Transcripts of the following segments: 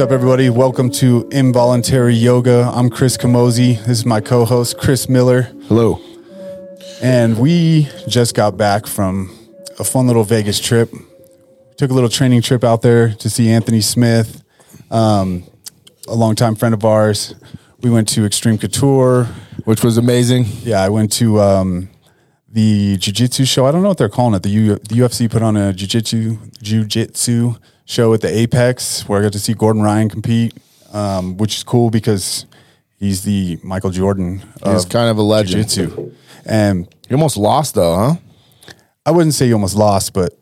What's up, everybody? Welcome to Involuntary Yoga. I'm Chris Camozzi. This is my co host, Chris Miller. Hello. And we just got back from a fun little Vegas trip. Took a little training trip out there to see Anthony Smith, um, a longtime friend of ours. We went to Xtreme Couture. Which was amazing. Yeah, I went to um, the Jiu Jitsu show. I don't know what they're calling it. The, U- the UFC put on a Jiu Jitsu Jiu Jitsu show at the Apex where I got to see Gordon Ryan compete, um, which is cool because he's the Michael Jordan He's of kind of a legend. Jiu-Jitsu. And You almost lost though, huh? I wouldn't say you almost lost, but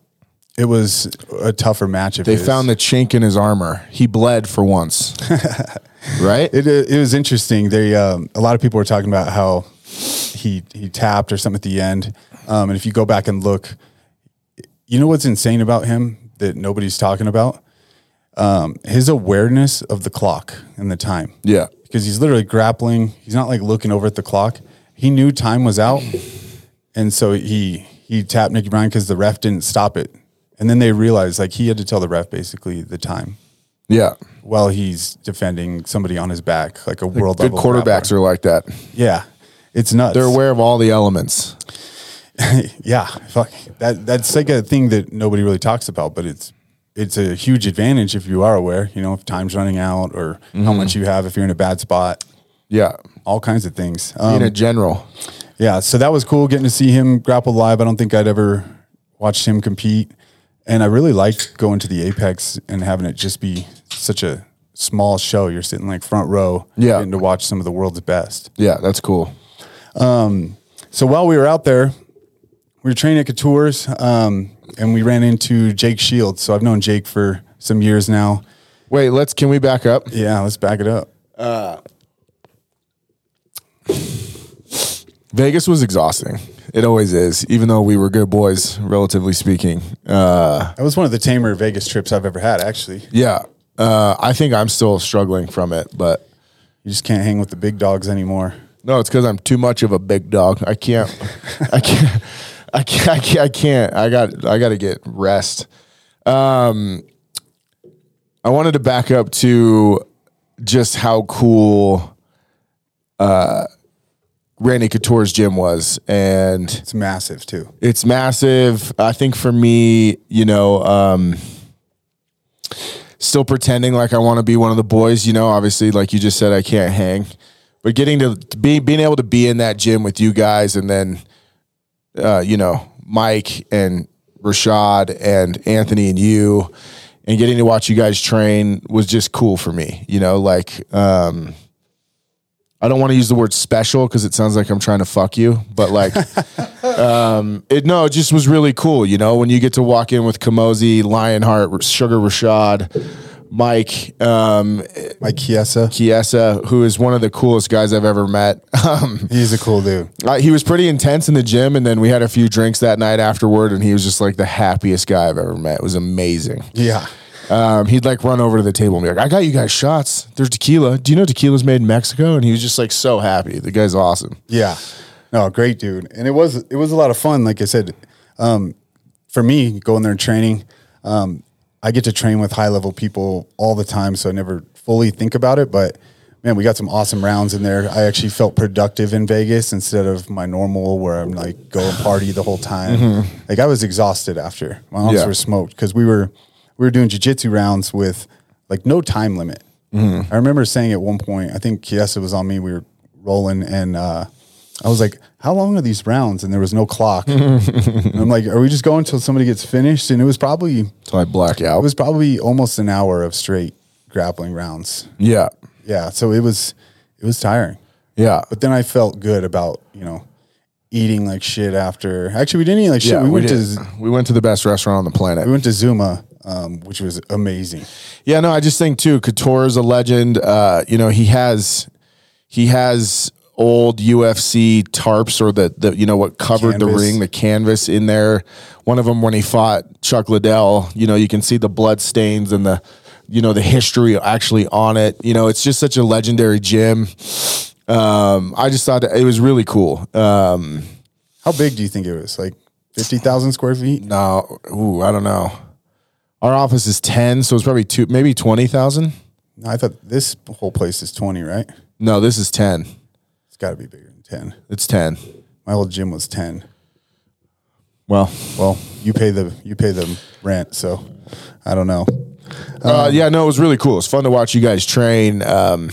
it was a tougher match. If They found the chink in his armor. He bled for once. right? it. It was interesting. They um, a lot of people were talking about how he he tapped or something at the end. Um, and if you go back and look, you know what's insane about him that nobody's talking about? Um, his awareness of the clock and the time. yeah. because he's literally grappling. He's not like looking over at the clock. He knew time was out, and so he he tapped Nicky Bryan because the ref didn't stop it. And then they realized like he had to tell the ref basically the time Yeah. while he's defending somebody on his back, like a world Good level quarterbacks are like that. Yeah, it's nuts. They're aware of all the elements. yeah, fuck that. That's like a thing that nobody really talks about, but it's it's a huge advantage if you are aware. You know, if time's running out or Mm-hmm. how much you have if you're in a bad spot, Yeah. all kinds of things. Um, In a general. Yeah, so that was cool getting to see him grapple live. I don't think I'd ever watched him compete. And I really liked going to the Apex and having it just be such a small show. You're sitting like front row, Yeah. getting to watch some of the world's best. Yeah, that's cool. So while we were out there, we were training at Couture's, um, and we ran into Jake Shields. So I've known Jake for some years now. Wait, let's can we back up? Yeah, let's back it up. Vegas was exhausting. It always is, even though we were good boys, relatively speaking. Uh, That was one of the tamer Vegas trips I've ever had, actually. yeah. Uh, I think I'm still struggling from it, but You just can't hang with the big dogs anymore. No, it's because I'm too much of a big dog. I can't. I can't. I can't. I can't. I can't. I got. I got to get rest. Um, I wanted to back up to just how cool, uh, Randy Couture's gym was, and It's massive, too. it's massive. I think for me, you know, um, still pretending like I want to be one of the boys. You know, obviously, like you just said, I can't hang, but getting to be being able to be in that gym with you guys, and then, uh, you know, Mike and Rashad and Anthony and you, and getting to watch you guys train was just cool for me. You know, like. Um, I don't want to use the word special because it sounds like I'm trying to fuck you, but like, um, it no, it just was really cool. You know, when you get to walk in with Camozzi, Lionheart, Sugar Rashad, Mike, um, Mike Chiesa. Chiesa, who is one of the coolest guys I've ever met. Um, He's a cool dude. uh, he was pretty intense in the gym, and then we had a few drinks that night afterward, and he was just like the happiest guy I've ever met. It was amazing. Yeah. Um, he'd like run over to the table and be like, "I got you guys shots. There's tequila. Do you know tequila's made in Mexico?" And he was just like so happy. The guy's awesome. Yeah. No, great dude. And it was it was a lot of fun. Like I said, um, for me, going there and training, um, I get to train with high level people all the time, so I never fully think about it. But man, we got some awesome rounds in there. I actually felt productive in Vegas instead of my normal where I'm like go and party the whole time. Like I was exhausted after. My arms Yeah. were smoked because we were we were doing jujitsu rounds with like no time limit. I remember saying at one point, I think Chiesa was on me. We were rolling, and uh, I was like, "How long are these rounds?" And there was no clock. and I'm like, "Are we just going until somebody gets finished?" And it was probably So I black out. It was probably almost an hour of straight grappling rounds. yeah, Yeah, so it was it was tiring. yeah, But then I felt good about you know eating like shit after. Actually, we didn't eat like shit. yeah. we, went did. to we went to the best restaurant on the planet. we went to Zuma, um, which was amazing. Yeah, no, I just think too, Couture is a legend. Uh, you know, he has he has old UFC tarps or the the you know what covered the ring, the canvas in there. One of them when he fought Chuck Liddell, you know, you can see the blood stains and the you know the history actually on it. You know, it's just such a legendary gym. Um, I just thought that it was really cool. Um, How big do you think it was? Like fifty thousand square feet? no, ooh, I don't know. Our office is ten, so it's probably two, maybe twenty thousand. I thought this whole place is 20, right? No, this is 10. Got to be bigger than 10. It's 10. My old gym was 10. Well, Well, you pay the you pay the rent, so I don't know. uh, yeah, no, it was really cool. It's fun to watch you guys train. Um,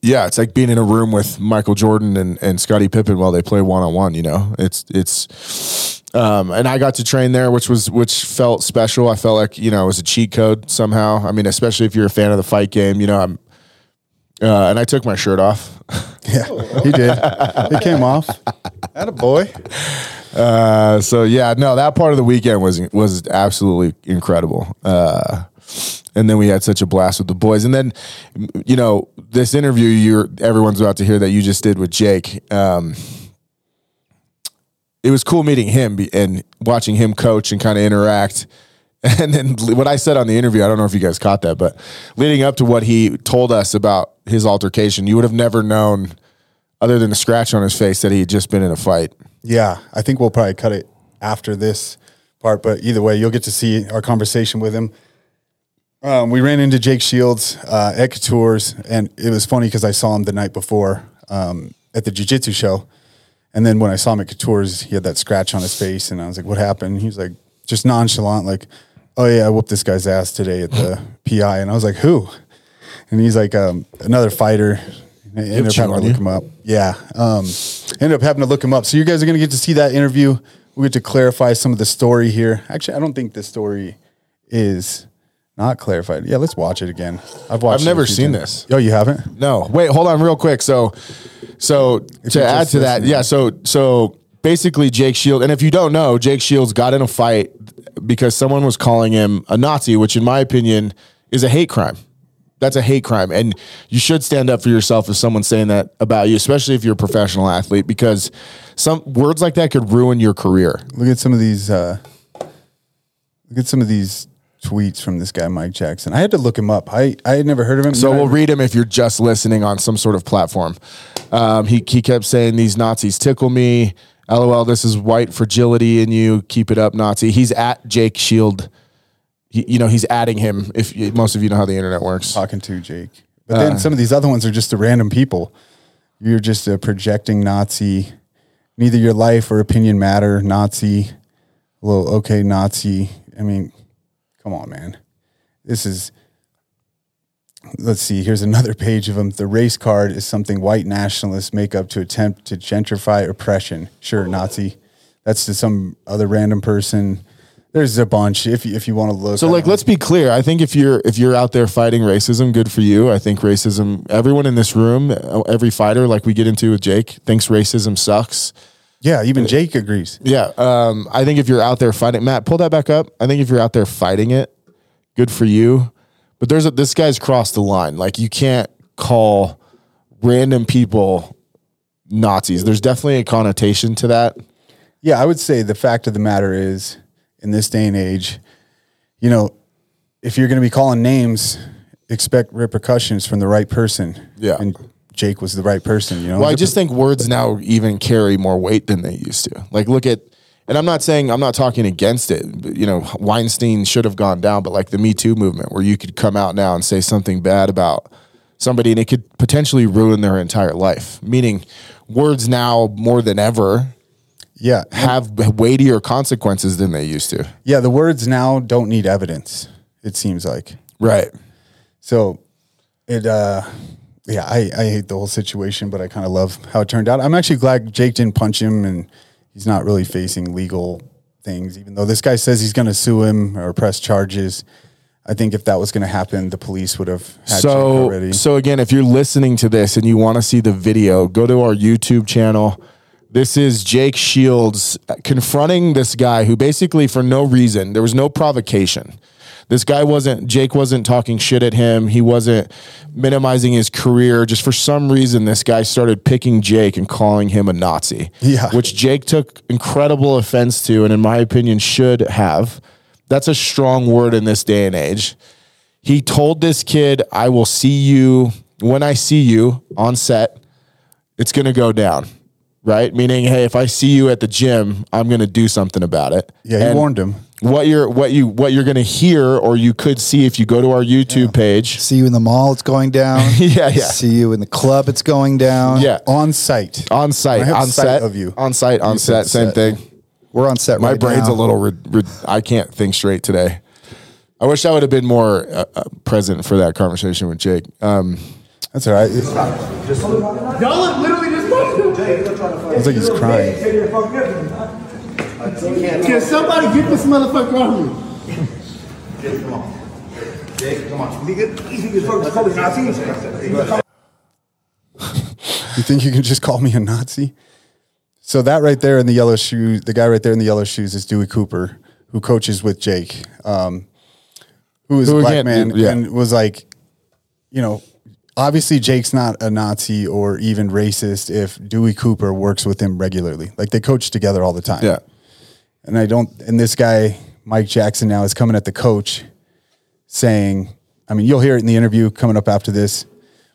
yeah, it's like being in a room with Michael Jordan and, and Scottie Pippen while they play one on one. You know, it's it's, um, and I got to train there, which was which felt special. I felt like you know it was a cheat code somehow. I mean, especially if you're a fan of the fight game. You know, I'm, uh, and I took my shirt off. Yeah, he did. it came off. That a boy. Uh, so yeah, no, that part of the weekend was was absolutely incredible. Uh, and then we had such a blast with the boys. And then, you know, this interview you're everyone's about to hear that you just did with Jake. Um, it was cool meeting him and watching him coach and kind of interact. And then what I said on the interview, I don't know if you guys caught that, but leading up to what he told us about his altercation, you would have never known, other than the scratch on his face, that he had just been in a fight. Yeah, I think we'll probably cut it after this part, but either way, you'll get to see our conversation with him. Um, we ran into Jake Shields uh, at Couture's, and it was funny because I saw him the night before um, at the Jiu Jitsu show. And then when I saw him at Couture's, he had that scratch on his face, and I was like, "What happened?" He was like, just nonchalant, like, "Oh yeah, I whooped this guy's ass today at the PI," and I was like, "Who?" And he's like, um, "Another fighter." I ended up having to look him up. Yeah, um, ended up having to look him up. So you guys are gonna get to see that interview. We get to clarify some of the story here. Actually, I don't think the story is not clarified. Yeah, let's watch it again. I've watched. I've never seen times. this. Oh, you haven't? No, wait, hold on, real quick. So, so to add to that, yeah. So, so basically, Jake Shields, and if you don't know, Jake Shields got in a fight because someone was calling him a Nazi, which, in my opinion, is a hate crime. That's a hate crime, and you should stand up for yourself if someone's saying that about you, especially if you're a professional athlete, because some words like that could ruin your career. Look at some of these. Uh, look at some of these tweets from this guy Mike Jackson. I had to look him up. I I had never heard of him. So we'll read him if you're just listening on some sort of platform. Um, he he kept saying these Nazis tickle me. LOL, this is white fragility in you. Keep it up, Nazi. He's at Jake Shield. He, you know he's adding him. If most of you know how the internet works. talking to Jake. But then uh. some of these other ones are just the random people. You're just a projecting Nazi. Neither your life or opinion matter. Nazi. Well, okay, Nazi. I mean, come on, man. This is. Let's see. Here's another page of them. The race card is something white nationalists make up to attempt to gentrify oppression. Sure, Nazi. That's to some other random person. There's a bunch. If you, if you want to look. So like let's be clear. I think if you're if you're out there fighting racism, good for you. I think racism everyone in this room, every fighter like we get into with Jake thinks racism sucks. yeah, even Jake agrees. Yeah. Um, I think if you're out there fighting, Matt, pull that back up. I think if you're out there fighting it, good for you. But there's a, this guy's crossed the line. Like you can't call random people Nazis. There's definitely a connotation to that. Yeah, I would say the fact of the matter is, in this day and age, you know, if you're going to be calling names, expect repercussions from the right person. Yeah. and Jake was the right person. You know, Well, I just think words now even carry more weight than they used to. Like, look at, and I'm not saying I'm not talking against it. You know, Weinstein should have gone down, but like the Me Too movement, where you could come out now and say something bad about somebody, and it could potentially ruin their entire life. Meaning, words now more than ever yeah, have weightier consequences than they used to. yeah. The words now don't need evidence. It seems like Right. so. It uh, yeah. I I hate the whole situation, but I kind of love how it turned out. I'm actually glad Jake didn't punch him, and he's not really facing legal things. Even though this guy says he's going to sue him or press charges. I think if that was going to happen, the police would have had so already. so again if you're listening to this and you want to see the video go to our youtube channel this is jake shields uh, confronting this guy who basically for no reason there was no provocation this guy wasn't jake wasn't talking shit at him he wasn't minimizing his career just for some reason this guy started picking jake and calling him a nazi Yeah. which jake took incredible offense to and in my opinion should have that's a strong word in this day and age he told this kid, I will see you when I see you on set, it's going to go down. Right? Meaning, hey, if I see you at the gym, I'm going to do something about it. Yeah, he And- warned him. What you're what you what you're gonna hear or you could see if you go to our YouTube page. See you in the mall, it's going down. Yeah, yeah. See you in the club, it's going down. Yeah. On site. On site, on sight set of you. on site, on You set, same set. thing. We're on set My right brain's now. a little. Re- re- I can't think straight today. I wish I would have been more uh, uh, present for that conversation with Jake. Um, That's all right. It Y'all look literally just looks like he's crying. Can somebody get this motherfucker on me? You think you can just call me a Nazi? So that right there in the yellow shoes, the guy right there in the yellow shoes is Dewey Cooper, who coaches with Jake, um, who is Who a black again- man yeah. and was like, you know, obviously Jake's not a Nazi or even racist if Dewey Cooper works with him regularly. Like they coach together all the time. yeah, And I don't, and this guy, Mike Jackson, now is coming at the coach saying, I mean, you'll hear it in the interview coming up after this,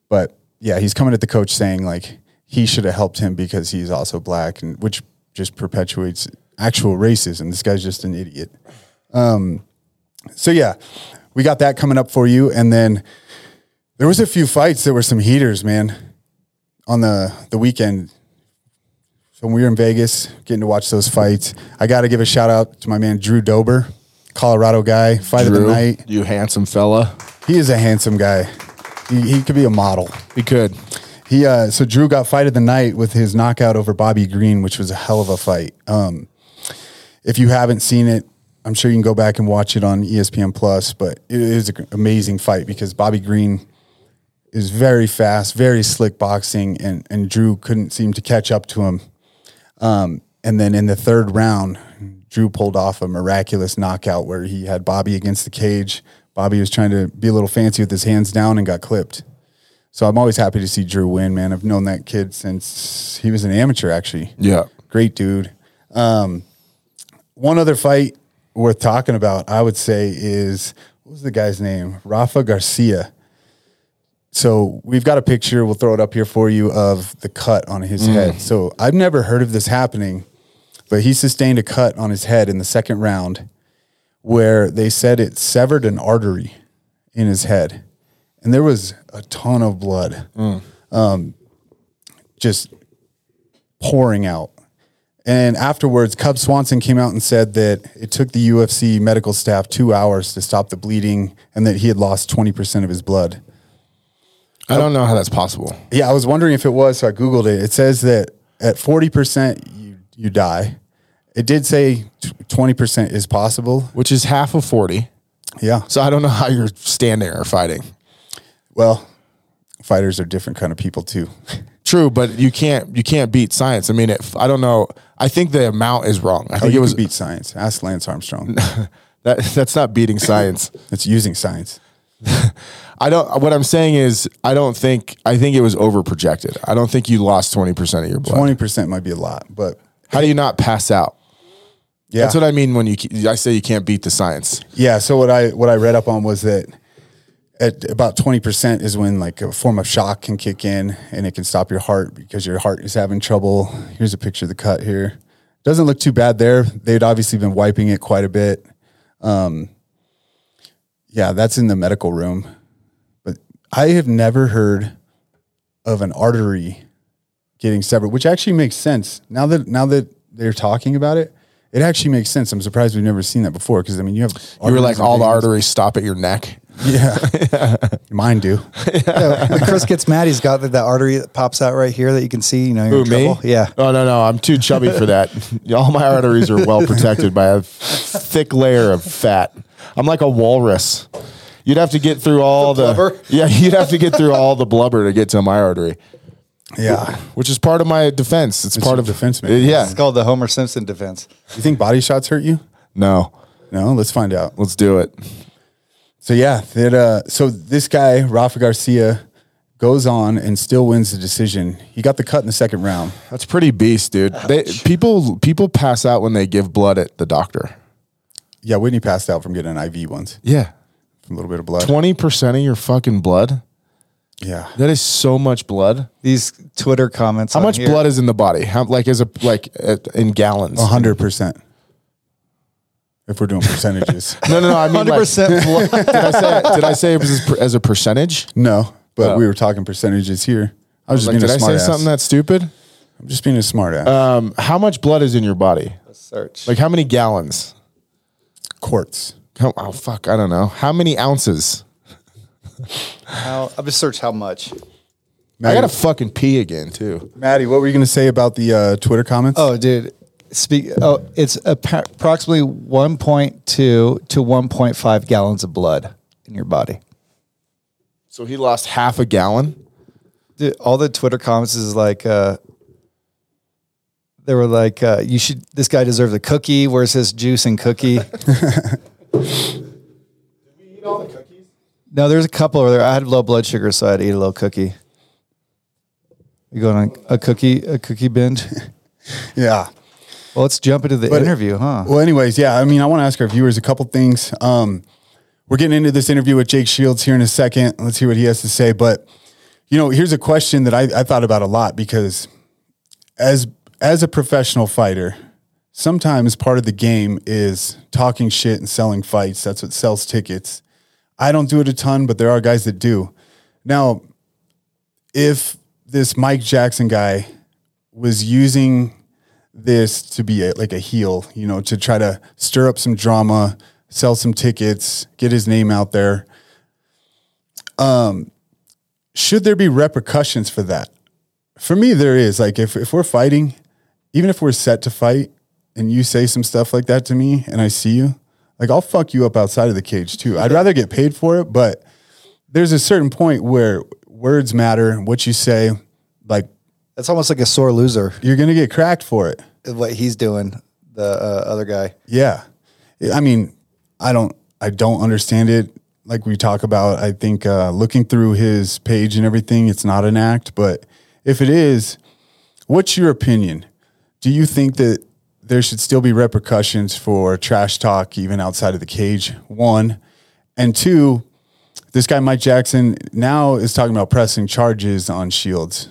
but yeah, he's coming at the coach saying like he should have helped him because he's also black, and which just perpetuates actual racism. This guy's just an idiot. Um, so yeah, we got that coming up for you, and then there was a few fights. There were some heaters, man, on the the weekend. So when we were in Vegas, getting to watch those fights, I got to give a shout out to my man Drew Dober, Colorado guy, fight of the night. you handsome fella. He is a handsome guy. He, he could be a model. He could. He uh, so Drew got fight of the night with his knockout over Bobby Green, which was a hell of a fight. Um, if you haven't seen it, I'm sure you can go back and watch it on ESPN Plus. But it is an amazing fight because Bobby Green is very fast, very slick boxing, and and Drew couldn't seem to catch up to him. Um, and then in the third round, Drew pulled off a miraculous knockout where he had Bobby against the cage. Bobby was trying to be a little fancy with his hands down and got clipped. So I'm always happy to see Drew win, man. I've known that kid since he was an amateur, actually. Yeah. Great dude. Um, one other fight worth talking about, I would say, is what was the guy's name? Rafa Garcia. So we've got a picture, we'll throw it up here for you, of the cut on his head. So I've never heard of this happening, but he sustained a cut on his head in the second round where they said it severed an artery in his head. And there was a ton of blood um, just pouring out. And afterwards, Cub Swanson came out and said that it took the UFC medical staff two hours to stop the bleeding and that he had lost 20% of his blood. I don't know how that's possible. Yeah, I was wondering if it was, so I Googled it. It says that at 40%, you, you die. It did say 20% is possible. Which is half of forty. Yeah. So I don't know how you're standing or fighting. Well, fighters are different kind of people too. True, but you can't you can't beat science. I mean, if I don't know. I think the amount is wrong. I Oh, think it was beat science. Ask Lance Armstrong. that. That's not beating science. it's using science. I don't. What I'm saying is, I don't think. I think it was over projected. I don't think you lost twenty percent of your blood. 20% might be a lot, but How do you not pass out? yeah. That's what I mean when you. I say you can't beat the science. Yeah. So what I what I read up on was that at about twenty percent is when like a form of shock can kick in and it can stop your heart because your heart is having trouble. Here's a picture of the cut here. Doesn't look too bad there. They'd obviously been wiping it quite a bit. Um, yeah, that's in the medical room. But I have never heard of an artery getting severed, which actually makes sense now that now that they're talking about it. It actually makes sense. I'm surprised we've never seen that before because I mean you have You were like all the arteries stop at your neck. Yeah, mine do. Yeah, when Chris gets mad, he's got that, that artery that pops out right here that you can see. You know, you're Who in me? Yeah. Oh no no, I'm too chubby for that. All my arteries are well protected by a thick layer of fat. I'm like a walrus. You'd have to get through all the, blubber? yeah. You'd have to get through all the blubber to get to my artery, Yeah. which is part of my defense. It's, part of defense mechanism. Yeah. It's called the Homer Simpson defense. You think body shots hurt you? No, No. Let's find out. let's do it. So yeah, that uh, so this guy Rafa Garcia goes on and still wins the decision. He got the cut in the second round. That's pretty beast, dude. They, people people pass out when they give blood at the doctor. Yeah, Whitney passed out from getting an IV once, Yeah, from a little bit of blood. twenty percent of your fucking blood. Yeah. That is so much blood. These Twitter comments. How on much here- blood is in the body? How like as a like uh, in gallons? Hundred percent. if we're doing percentages. No, no, no. I mean, Hundred like, percent blood. did I say did I say it was as, as a percentage? no, but Oh. we were talking percentages here. I was just Like, being did a I say smart ass. something that's stupid? I'm just being a smart ass. Um, how much blood is in your body? Search. Like how many gallons? Quarts. How, oh fuck, I don't know. How many ounces? How, I'll just search how much. I gotta fucking pee again too. Matty, what were you going to say about the uh, Twitter comments? Oh, dude. Speak. Oh, it's appa- approximately 1.2 to 1.5 gallons of blood in your body. So he lost half a gallon. Dude, all the Twitter comments is like, uh, they were like, uh, you should, this guy deserves a cookie. Where's his juice and cookie? No, there's a couple over there. I had low blood sugar, so I had to eat a little cookie. You going on a cookie, a cookie binge? Yeah. Well, let's jump into the But- interview, huh? Well, anyways, yeah. I mean, I want to ask our viewers a couple things. Um, we're getting into this interview with Jake Shields here in a second. Let's hear what he has to say. But you know, here's a question that I, I thought about a lot because as as a professional fighter, sometimes part of the game is talking shit and selling fights. That's what sells tickets. I don't do it a ton, but there are guys that do. Now, if this Mike Jackson guy was using this to be a, like a heel, you know, to try to stir up some drama, sell some tickets, get his name out there. Um, should there be repercussions for that? For me, there is. Like if if we're fighting, even if we're set to fight, and you say some stuff like that to me, and I see you, like I'll fuck you up outside of the cage too. I'd rather get paid for it, but there's a certain point where words matter. What you say, like That's almost like a sore loser. you're gonna get cracked for it. What he's doing, the uh, other guy. Yeah. I mean, I don't I don't understand it. Like we talk about, I think uh, looking through his page and everything, it's not an act. But if it is, what's your opinion? Do you think that there should still be repercussions for trash talk even outside of the cage? One. And two, this guy Mike Jackson now is talking about pressing charges on Shields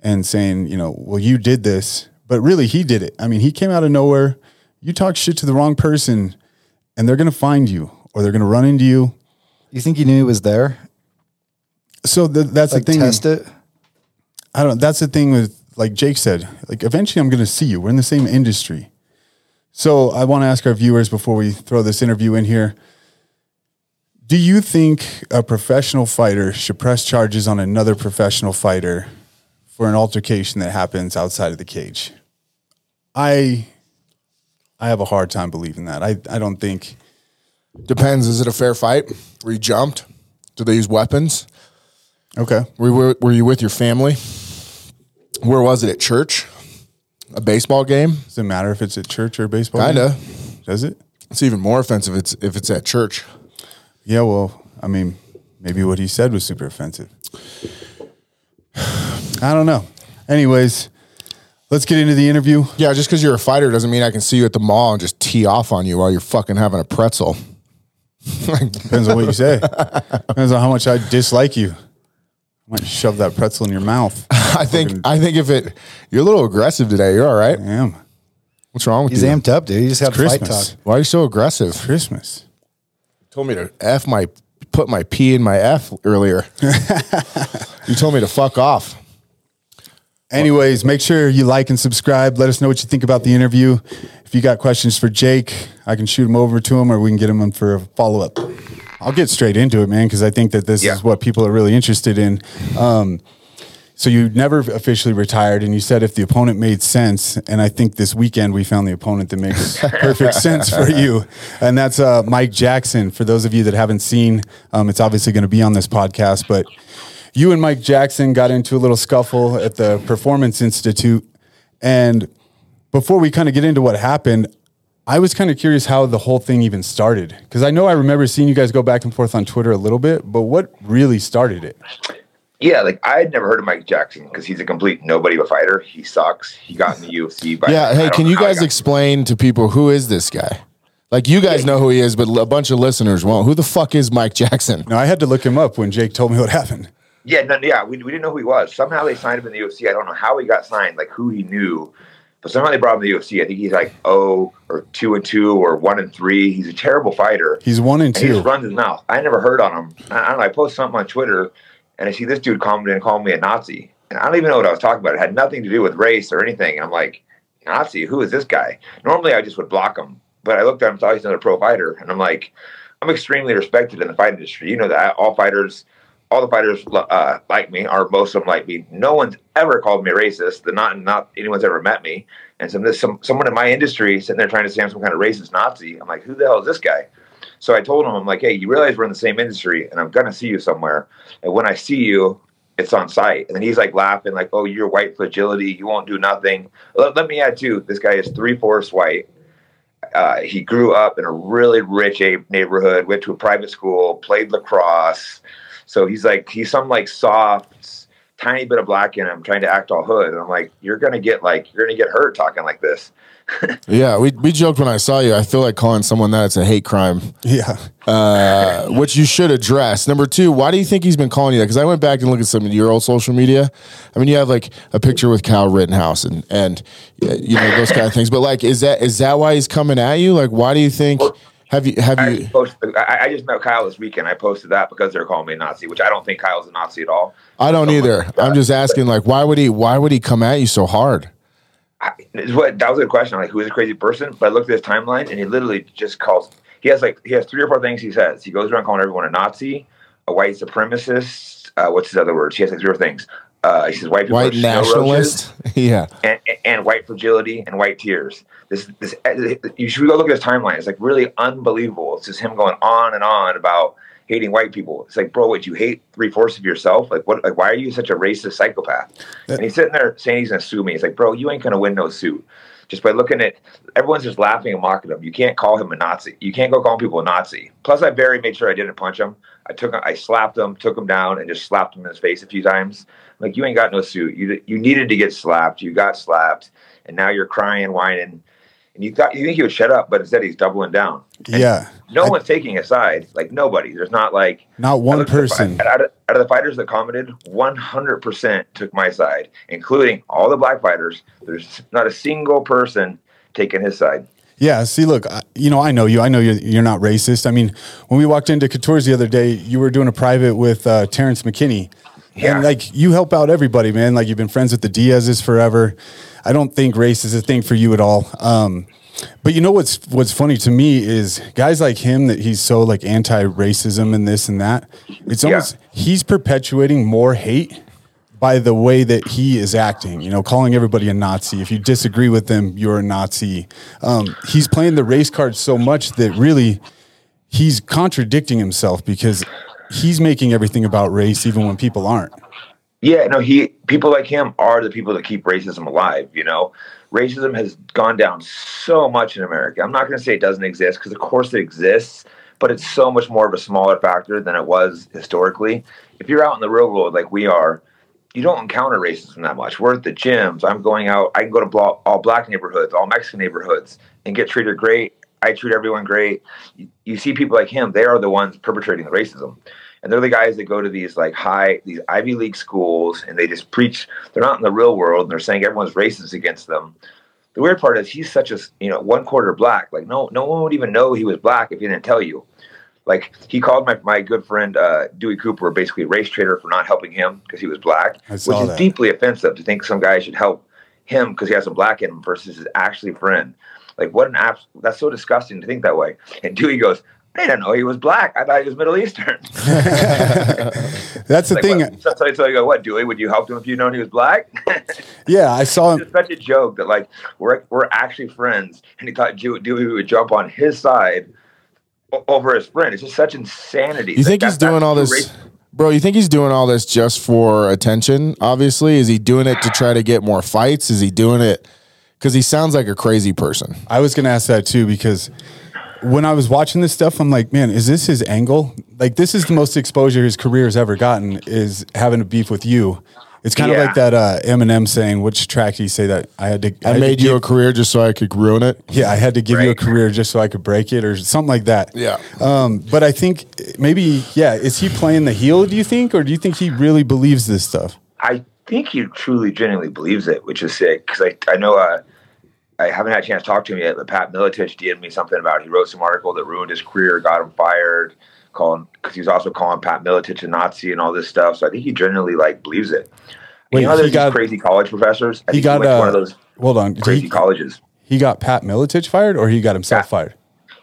and saying, you know, well, you did this, but really he did it. I mean, he came out of nowhere. You talk shit to the wrong person, and they're gonna find you or they're gonna run into you. You think he knew he was there? So th- that's Like the thing. test it. I don't. That's the thing with like Jake said. Like eventually, I'm gonna see you. We're in the same industry. So I want to ask our viewers before we throw this interview in here. Do you think a professional fighter should press charges on another professional fighter for an altercation that happens outside of the cage? I I have a hard time believing that. I, I don't think Depends. Is it a fair fight? Were you jumped? Did they use weapons? okay. Were you, were you with your family? Where was it? At church? A baseball game? Does it matter if it's at church or baseball? Kinda. Does it? It's even more offensive if it's if it's at church. Yeah, well, I mean, maybe what he said was super offensive. I don't know. Anyways, let's get into the interview. Yeah, just because you're a fighter doesn't mean I can see you at the mall and just tee off on you while you're fucking having a pretzel. Depends on what you say. Depends on how much I dislike you. I might shove that pretzel in your mouth. I I think I think if it you're a little aggressive today. You're all right. am. What's wrong with you? He's you? amped up, dude. He just had fight Christmas. talk. Why are you so aggressive? Christmas. told me to f my put my p in my f earlier. you told me to fuck off. Anyways, make sure you like and subscribe. Let us know what you think about the interview. If you got questions for Jake, I can shoot them over to him or we can get him in for a follow up. I'll get straight into it, man, because I think that this Yeah. is what people are really interested in. Um, so you never officially retired, and you said if the opponent made sense, and I think this weekend we found the opponent that makes perfect sense for you, and that's uh, Mike Jackson. For those of you that haven't seen, um, it's obviously going to be on this podcast, but you and Mike Jackson got into a little scuffle at the Performance Institute, and before we kind of get into what happened, I was kind of curious how the whole thing even started because I know I remember seeing you guys go back and forth on Twitter a little bit, but what really started it? Yeah, like I had never heard of Mike Jackson because he's a complete nobody of a fighter. He sucks. He got in the UFC. But Yeah. Hey, can you guys explain to people who is this guy? Like you guys know who he is, but a bunch of listeners won't. Who the fuck is Mike Jackson? No, I had to look him up when Jake told me what happened. Yeah, no, yeah, we, we didn't know who he was. Somehow they signed him in the UFC. I don't know how he got signed, like who he knew. But somehow they brought him to the UFC. I think he's like oh or two and two or one and three. He's a terrible fighter. He's one and And he just runs his mouth. I never heard on him. I, I don't know. I post something on Twitter, and I see this dude comment and call me a Nazi, and I don't even know what I was talking about. It had nothing to do with race or anything. I'm like, Nazi? Who is this guy? Normally, I just would block him, but I looked at him, thought he's another pro fighter, and I'm like, I'm extremely respected in the fight industry. You know that all fighters. All the fighters uh, like me, or most of them like me. No one's ever called me racist. Not not anyone's ever met me. And some this some someone in my industry sitting there trying to say I'm some kind of racist Nazi. I'm like, who the hell is this guy? So I told him, I'm like, hey, you realize we're in the same industry and I'm to see you somewhere. And when I see you, it's on site. And then he's like laughing, like, oh, you're white fragility. You won't do nothing. Let, let me add, too, this guy is three fourths white. Uh, he grew up in a really rich neighborhood, went to a private school, played lacrosse. So he's like, he's some like soft, tiny bit of black in him, trying to act all hood. And I'm like, you're going to get like, you're going to get hurt talking like this. Yeah, we, we joked when I saw you. I feel like calling someone that it's a hate crime, Yeah. uh, which you should address. Number two, why do you think he's been calling you that? Because I went back and looked at some of your old social media. I mean, you have like a picture with Kyle Rittenhouse and and you know those kind of things. But like, is that is that why he's coming at you? Like, why do you think? Have you have I you? posted, I, I just met Kyle this weekend. I posted that because they're calling me a Nazi, which I don't think Kyle's a Nazi at all. I don't either. like. I'm just asking, like, why would he? Why would he come at you so hard? I, what that was a good question. Like, who is a crazy person? But I looked at his timeline, and he literally just calls. He has like he has three or four things he says. He goes around calling everyone a Nazi, a white supremacist. Uh, what's his other words? He has like three or four things. Uh, he says white people White are snow roaches, nationalist? yeah. and, and white fragility and white tears. This this you should go look at his timeline. It's like really unbelievable. It's just him going on and on about hating white people. It's like, bro, would you hate three fourths of yourself? Like, what? Like, why are you such a racist psychopath? And he's sitting there saying he's gonna sue me. He's like, bro, you ain't gonna win no suit. Just by looking at everyone's just laughing and mocking him. You can't call him a Nazi. You can't go calling people a Nazi. Plus, I very made sure I didn't punch him. I took, I slapped him, took him down, and just slapped him in his face a few times. Like, you ain't got no suit. You you needed to get slapped. You got slapped, and now you're crying, whining, and you thought you think he would shut up, but instead he's doubling down. And Yeah. no I- one's taking a side. Like nobody. There's not like Not one looked at the person. Out of, out of the fighters that commented, 100% took my side, including all the black fighters. There's not a single person taking his side. Yeah. See, look, I, you know, I know you. I know you're, you're not racist. I mean, when we walked into Couture's the other day, you were doing a private with uh, Terrence McKinney. Yeah. And like you help out everybody, man. Like you've been friends with the Diaz's forever. I don't think race is a thing for you at all. Um, but you know what's what's funny to me is guys like him that he's so like anti-racism and this and that. It's Yeah. almost he's perpetuating more hate by the way that he is acting, you know, calling everybody a Nazi. If you disagree with them, you're a Nazi. Um, he's playing the race card so much that really he's contradicting himself because he's making everything about race, even when people aren't. Yeah, no, he people like him are the people that keep racism alive, you know. Racism has gone down so much in America. I'm not going to say it doesn't exist because of course it exists, but it's so much more of a smaller factor than it was historically. If you're out in the real world like we are, you don't encounter racism that much. We're at the gyms. I'm going out. I can go to all black neighborhoods, all Mexican neighborhoods, and get treated great. I treat everyone great. You, you see people like him; they are the ones perpetrating the racism, and they're the guys that go to these like high, these Ivy League schools, and they just preach. They're not in the real world, and they're saying everyone's racist against them. The weird part is he's such a you know one quarter black. Like no, no one would even know he was black if he didn't tell you like he called my, my good friend uh, Dewey Cooper basically a race traitor for not helping him because he was black, which is that. deeply offensive to think some guy should help him because he has some black in him versus his actually friend. Like what an abs- that's so disgusting to think that way. And Dewey goes, I didn't know he was black. I thought he was Middle Eastern. That's the like, thing. what, so, so, so you go, what Dewey? Would you help him if you known he was black? Yeah, I saw him. it's such a joke that like we're we're actually friends, and he thought Dewey, would jump on his side over his friend. It's just such insanity. You think he's that- doing all this, bro? You think he's doing all this just for attention? Obviously, is he doing it to try to get more fights? Is he doing it because he sounds like a crazy person? I was going to ask that too because when I was watching this stuff, I'm like, man, is this his angle? Like, this is the most exposure his career has ever gotten is having a beef with you. It's kind of like that uh, Eminem saying, which track did he say that I had to? I had to made you give- a career just so I could ruin it. Yeah, I had to give you a career just so I could break it, or something like that. Yeah. Um, but I think maybe, yeah, is he playing the heel? Do you think, or do you think he really believes this stuff? I think he truly, genuinely believes it, which is sick. Because I, I know uh, I haven't had a chance to talk to him yet, but Pat Miletich DM'd me something about he wrote some article that ruined his career, got him fired, calling because he was also calling Pat Miletich a Nazi and all this stuff. So I think he genuinely like believes it. Wait, you know, he there's got- crazy college professors. I He think got went to one uh, of those hold on. crazy He, colleges. he got Pat Miletich fired, or he got himself Yeah. fired.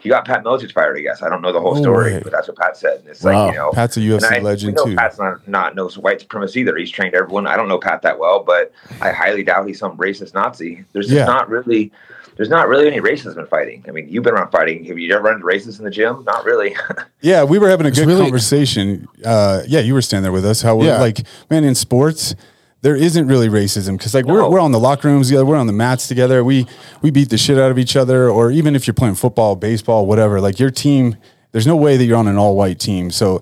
He got Pat Miletich fired, I guess. I don't know the whole No story, way. but that's what Pat said. And it's Wow. like, you know, Pat's a UFC I- legend we know too. Pat's not not no white supremacist either. He's trained everyone. I don't know Pat that well, but I highly doubt he's some racist Nazi. There's just Yeah. not really there's not really any racism in fighting. I mean, you've been around fighting. Have you ever run into racists in the gym? Not really. Yeah, we were having a good really- conversation. Uh, yeah, you were standing there with us. How Yeah. like, man, in sports, there isn't really racism because like we're we're on the locker rooms together, we're on the mats together. We we beat the shit out of each other, or even if you're playing football, baseball, whatever. Like your team, there's no way that you're on an all white team. So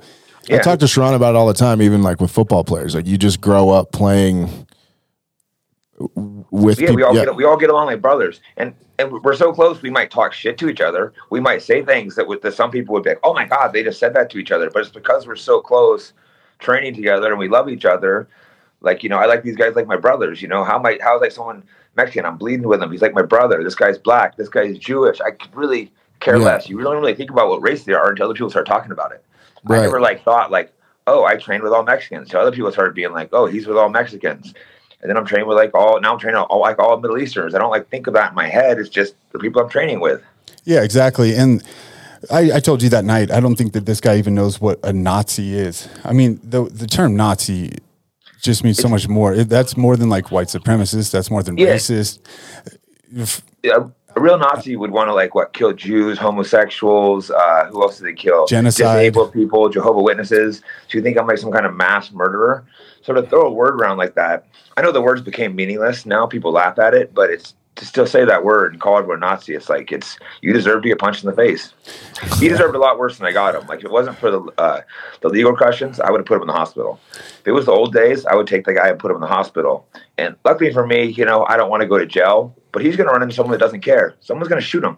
I Yeah. talk to Sharon about it all the time, even like with football players. Like you just grow up playing with yeah, people. we all yeah. get we all get along like brothers, and and we're so close. We might talk shit to each other. We might say things that with that some people would be like, "Oh my god, they just said that to each other." But it's because we're so close, training together, and we love each other. Like you know, I like these guys like my brothers. You know, how might how is like someone Mexican? I'm bleeding with him. He's like my brother. This guy's black. This guy's Jewish. I could really care Yeah. less. You really don't really think about what race they are until other people start talking about it. Right. I never like thought like, oh, I trained with all Mexicans. So other people started being like, oh, he's with all Mexicans. And then I'm training with like all now I'm training all like all Middle Easterners. I don't like think of that in my head. It's just the people I'm training with. yeah, exactly. And I, I told you that night. I don't think that this guy even knows what a Nazi is. I mean, the the term Nazi just means so much more. It, that's more than like white supremacist. That's more than Yeah. racist. If- A, a real Nazi would want to like what kill Jews, homosexuals. Uh, who else do they kill? Genocide. disabled people, Jehovah Witnesses. So you think I'm like some kind of mass murderer? So to throw a word around like that, I know the words became meaningless. Now people laugh at it, but it's to still say that word and call everyone Nazi. It's like it's you deserve to get punched in the face. He deserved a lot worse than I got him. Like if it wasn't for the uh, the legal questions, I would have put him in the hospital. If it was the old days, I would take the guy and put him in the hospital. And luckily for me, you know, I don't want to go to jail, but he's going to run into someone that doesn't care. Someone's going to shoot him.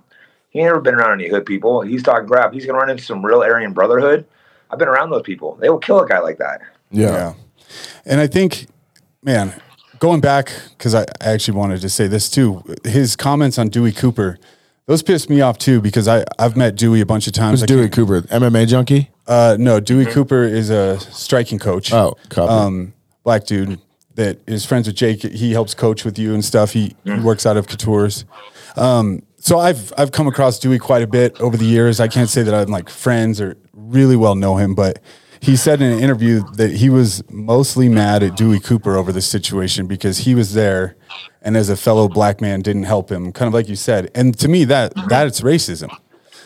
He ain't never been around any hood people. He's talking crap. He's going to run into some real Aryan Brotherhood. I've been around those people. They will kill a guy like that. yeah. Yeah. And I think, man, going back, because I I actually wanted to say this too, his comments on Dewey Cooper, those pissed me off too, because I, I've met Dewey a bunch of times. Who's I Dewey can't- Cooper? MMA junkie? Uh, no, Dewey Cooper is a striking coach. Oh, copy. Um, black dude that is friends with Jake. He helps coach with you and stuff. He, he works out of Couture's. Um, so I've I've come across Dewey quite a bit over the years. I can't say that I'm like friends or really well know him, but he said in an interview that he was mostly mad at Dewey Cooper over this situation because he was there and as a fellow black man didn't help him, kind of like you said. And to me that that's racism.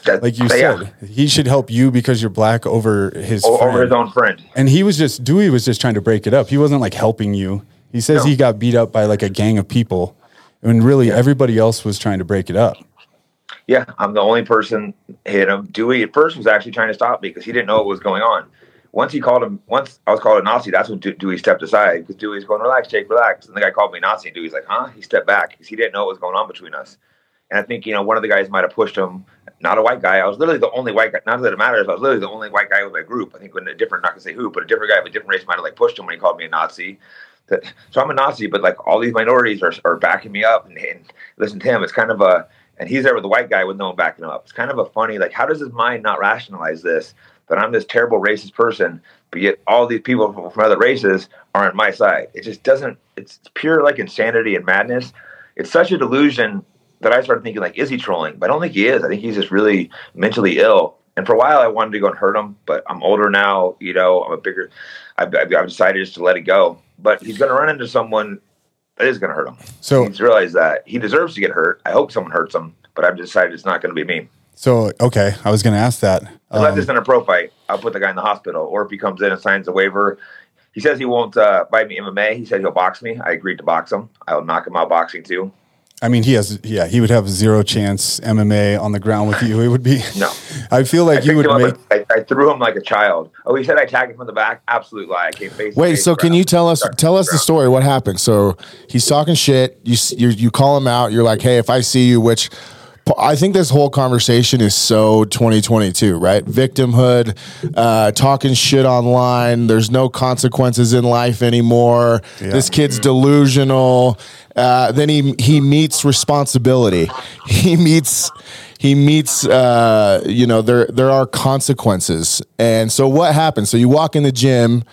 That, Like you yeah, said, he should help you because you're black over his o- over his own friend. And he was just Dewey was just trying to break it up. He wasn't like helping you. He says No. he got beat up by like a gang of people, and really everybody else was trying to break it up. Yeah, I'm the only person hit him. Dewey at first was actually trying to stop me because he didn't know what was going on. Once he called him, once I was called a Nazi, that's when Dewey stepped aside because Dewey's going, relax, Jake, relax. And the guy called me Nazi, and Dewey's like, huh? He stepped back because he didn't know what was going on between us. And I think, you know, one of the guys might have pushed him, not a white guy. I was literally the only white guy, not that it matters, I was literally the only white guy with my group. I think when a different, not gonna say who, but a different guy of a different race might have like pushed him when he called me a Nazi. So I'm a Nazi, but like all these minorities are, are backing me up and, and listen to him. It's kind of a, and he's there with the white guy with no one backing him up. It's kind of a funny, like, how does his mind not rationalize this? That I'm this terrible racist person, but yet all these people from, from other races are on my side. It just doesn't, it's pure like insanity and madness. It's such a delusion that I started thinking, like, is he trolling? But I don't think he is. I think he's just really mentally ill. And for a while, I wanted to go and hurt him, but I'm older now. You know, I'm a bigger. I've, I've I've decided just to let it go. But he's going to run into someone that is going to hurt him. So- he's realized that he deserves to get hurt. I hope someone hurts him, but I've decided it's not going to be me. So okay, I was going to ask that. Unless Um, it's in a pro fight, I'll put the guy in the hospital. Or if he comes in and signs a waiver, he says he won't uh, fight me MMA. He said he'll box me. I agreed to box him. I'll knock him out boxing too. I mean, he has. Yeah, he would have zero chance MMA on the ground with you. It would be. No. I feel like I you would make. I, I threw him like a child. Oh, he said I tagged him from the back. Absolute lie. I came face. to Wait, face so can you tell us tell us the ground. story? What happened? So he's talking shit. You you you call him out. You're like, hey, if I see you, which I think this whole conversation is so 2022, right? Victimhood, uh, talking shit online. There's no consequences in life anymore. This kid's delusional. Uh, then he he meets responsibility. He meets he meets uh, you know there there are consequences. And so what happens? So you walk in the gym,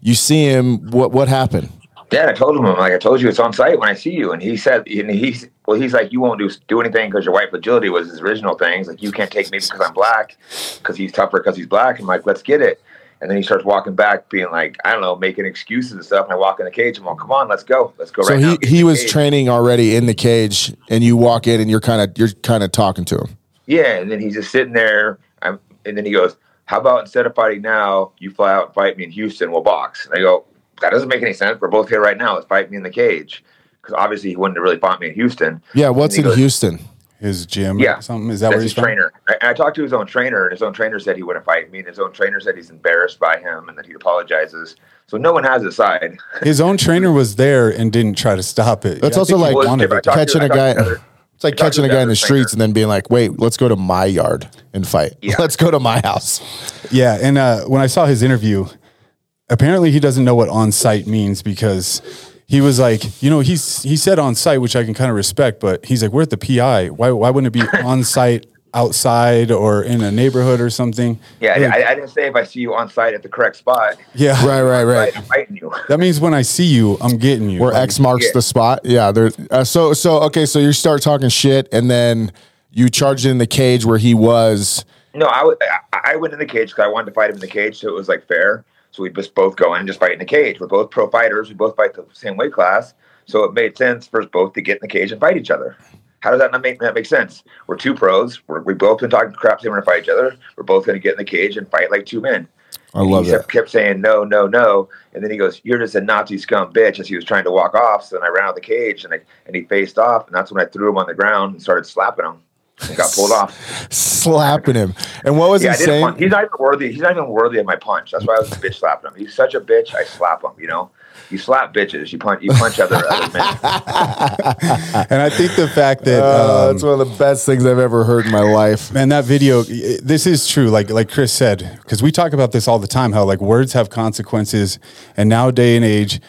you see him. What what happened? Yeah, I told him, I'm like I told you, it's on site when I see you. And he said, and he's well, he's like, you won't do do anything because your white fragility was his original thing. He's like, you can't take me because I'm black, because he's tougher because he's black. I'm like, let's get it. And then he starts walking back, being like, I don't know, making excuses and stuff. And I walk in the cage. I'm like, come on, let's go, let's go So right now. So he Get he was cage. training already in the cage, and you walk in, and you're kind of you're kind of talking to him. Yeah, and then he's just sitting there. I'm, and then he goes, "How about instead of fighting now, you fly out and fight me in Houston? We'll box." And I go, "That doesn't make any sense. We're both here right now. Let's fight me in the cage." Because obviously he wouldn't have really fought me in Houston. Yeah, what's in goes, Houston? His gym, Yeah, or something. Is that That's where his from? trainer. I- I talked to his own trainer, and his own trainer said he wouldn't fight me, and his own trainer said he's embarrassed by him and that he apologizes. So no one has his side. His own trainer was there and didn't try to stop it. That's I also like Well, wanted if I it. talk to- catching I a talked guy. It's like catching a guy in the another streets and then being like, "Wait, let's go to my yard and fight. Yeah. Let's go to my house." Yeah, and uh, when I saw his interview, apparently he doesn't know what on site means because he was like, you know, he's he said on site, which I can kind of respect, but he's like, we're at the PI. Why why wouldn't it be on site outside or in a neighborhood or something? Yeah, Like, I, I didn't say if I see you on site at the correct spot, yeah, Right, right, right. I'm fighting you. That means when I see you, I'm getting you. Where Like, X marks Yeah. the spot. Yeah. There. Uh, so so okay. So you start talking shit, and then you charged in the cage where he was. No, I, w- I- I went in the cage because I wanted to fight him in the cage, so it was like fair. So we just both go in and just fight in the cage. We're both pro fighters. We both fight the same weight class, so it made sense for us both to get in the cage and fight each other. How does that not make that make sense? We're two pros. We're, we both been talking crap, saying we're gonna fight each other. We're both gonna get in the cage and fight like two men. I love it. he that. kept, kept saying no, no, no, and then he goes, "You're just a Nazi scum bitch." As he was trying to walk off, so then I ran out of the cage and I, and he faced off, and that's when I threw him on the ground and started slapping him. And got pulled off. Slapping him. And what was Yeah, I he didn't saying? He's not even worthy. He's not even worthy of my punch. That's why I was bitch slapping him. He's such a bitch. I slap him. You know, you slap bitches. You punch. You punch other other men. and I think the fact that Uh, um, that's one of the best things I've ever heard in my life. Man, that video, this is true. Like like Chris said, because we talk about this all the time. How like words have consequences, and now day and age,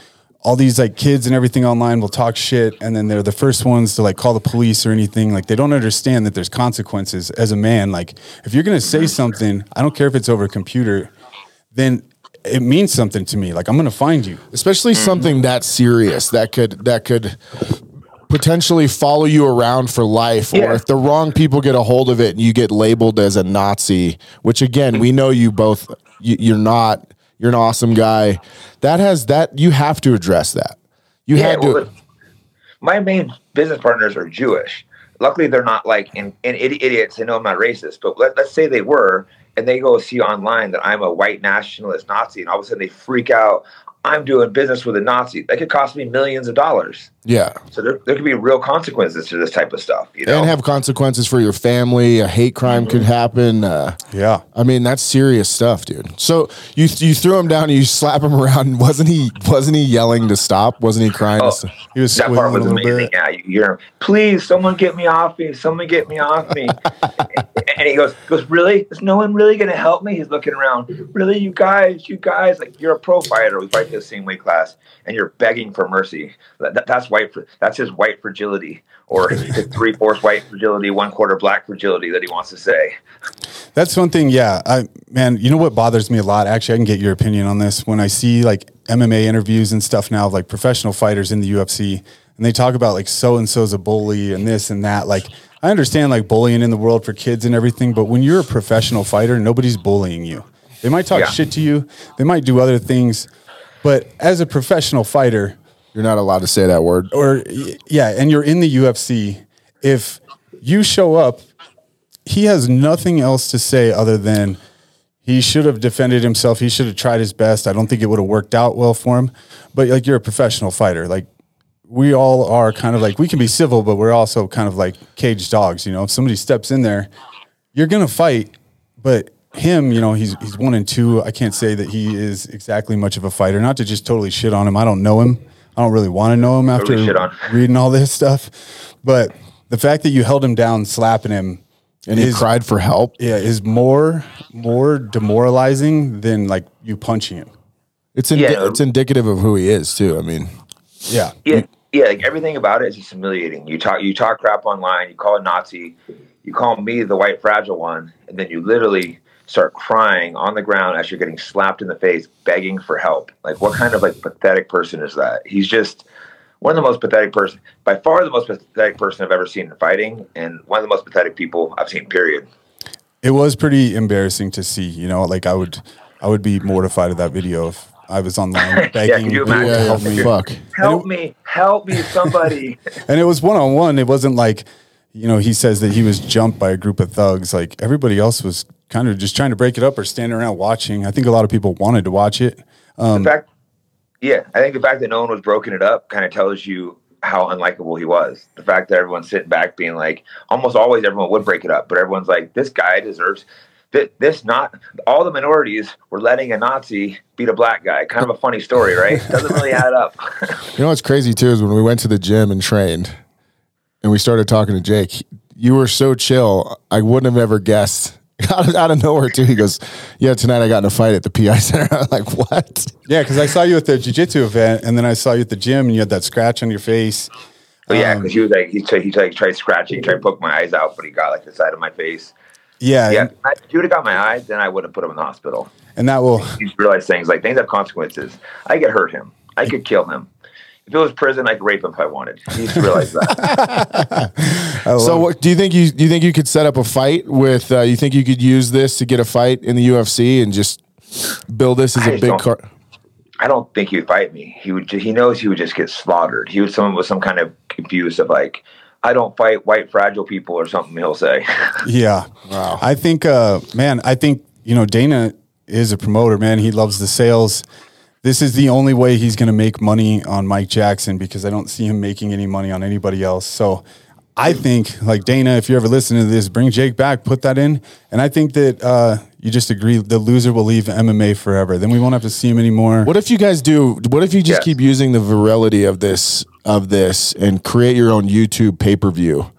all these like kids and everything online will talk shit, and then they're the first ones to like call the police or anything. Like they don't understand that there's consequences. As a man, like if you're gonna say something, I don't care if it's over a computer, then it means something to me. Like I'm gonna find you. especially mm-hmm. something that serious that could that could potentially follow you around for life or if the wrong people get a hold of it and you get labeled as a nazi which again we know you both you, you're not you're an awesome guy that has that you have to address that you Yeah, had to well, my main business partners are Jewish. Luckily, they're not like in, in idiots. They know I'm not racist, but let, let's say they were, and they go see online that I'm a white nationalist Nazi, and all of a sudden they freak out. I'm doing business with a Nazi. That could cost me millions of dollars. Yeah So there, there could be real consequences to this type of stuff. You know, and have consequences for your family a hate crime could happen uh, Yeah. I mean that's serious stuff, dude. So you you threw him down and you slap him around. Wasn't he wasn't he yelling to stop? Wasn't he crying? Oh. He was that part was a little amazing. bit. Yeah, you hear, please, someone get me off me. Someone get me off me. and he goes, goes, really? Is no one really going to help me? He's looking around. Really, you guys, you guys, like you're a pro fighter. We fight the same weight class, and you're begging for mercy. That, that- that's white. That's his white fragility, or his three fourths white fragility, one quarter black fragility that he wants to say. That's one thing. Yeah, I man, you know what bothers me a lot. Actually, I can get your opinion on this. When I see like MMA interviews and stuff now of like professional fighters in the UFC, and they talk about like so and so's a bully and this and that. Like, I understand like bullying in the world for kids and everything, but when you're a professional fighter, nobody's bullying you. They might talk Yeah. shit to you. They might do other things, but as a professional fighter, You're not allowed to say that word. or yeah, and you're in the UFC, if you show up, he has nothing else to say other than he should have defended himself. He should have tried his best. I don't think it would have worked out well for him. But like you're a professional fighter, like we all are kind of like we can be civil, but we're also kind of like caged dogs. You know, if somebody steps in there, you're gonna fight. But him, you know, he's he's one and two. I can't say that he is exactly much of a fighter. Not to just totally shit on him. I don't know him. I don't really want to know him after Totally shit on. reading all this stuff. But the fact that you held him down, slapping him, And he is- cried for help. yeah, is more more demoralizing than like you punching him. It's indi- Yeah. it's indicative of who he is too. I mean, Yeah, Yeah, yeah. Like everything about it is just humiliating. You talk, you talk crap online. You call a Nazi. You call me the white fragile one, and then you literally start crying on the ground as you're getting slapped in the face, begging for help. Like, what kind of like pathetic person is that? He's just one of the most pathetic person, by far the most pathetic person I've ever seen in fighting, and one of the most pathetic people I've seen. Period. it was pretty embarrassing to see. You know, like I would I would be mortified of that video if I was online begging could you people to yeah, help me. fuck. Help me! Help me! Somebody! And it was one on one. It wasn't like, you know, he says that he was jumped by a group of thugs. Like everybody else was kind of just trying to break it up or standing around watching. I think a lot of people wanted to watch it. Um, the fact, yeah, I think the fact that no one was broken it up kind of tells you how unlikable he was. The fact that everyone's sitting back being like, almost always everyone would break it up, but everyone's like, this guy deserves. thi- This not all the minorities were letting a Nazi beat a black guy. Kind of a funny story, right? Doesn't really add up. You know what's crazy too is when we went to the gym and trained, and we started talking to Jake. You were so chill. I wouldn't have ever guessed. Out of, out of nowhere too. He goes, "Yeah, tonight I got in a fight at the PI center." I'm like, "What?" Yeah, because I saw you at the jiu-jitsu event and then I saw you at the gym and you had that scratch on your face. But yeah, Um, because he was like, he tried, he tried, tried scratching, tried to poke my eyes out, but he got like the side of my face. Yeah. Yeah, And, if he would have got my eyes, then I wouldn't have put him in the hospital. and that will, You realized things like things have consequences. I could hurt him. I could kill him. If it was prison, I could rape him if I wanted. You just realize that. So, what do you think? You do you think you could set up a fight with? Uh, you think you could use this to get a fight in the UFC and just build this as I a big don't- car? I don't think he would fight me. He would. ju- He knows he would just get slaughtered. He would someone with some kind of confused of like, I don't fight white fragile people or something. He'll say. yeah. Wow. I think, uh, man, I think, you know, Dana is a promoter, man. He loves the sales. This is the only way he's going to make money on Mike Jackson because I don't see him making any money on anybody else. So I think, like Dana, if you're ever listening to this, bring Jake back, put that in. And I think that uh, you just agree the loser will leave MMA forever. Then we won't have to see him anymore. What if you guys do? What if you just Yes. keep using the virility of this of this and create your own YouTube pay per view?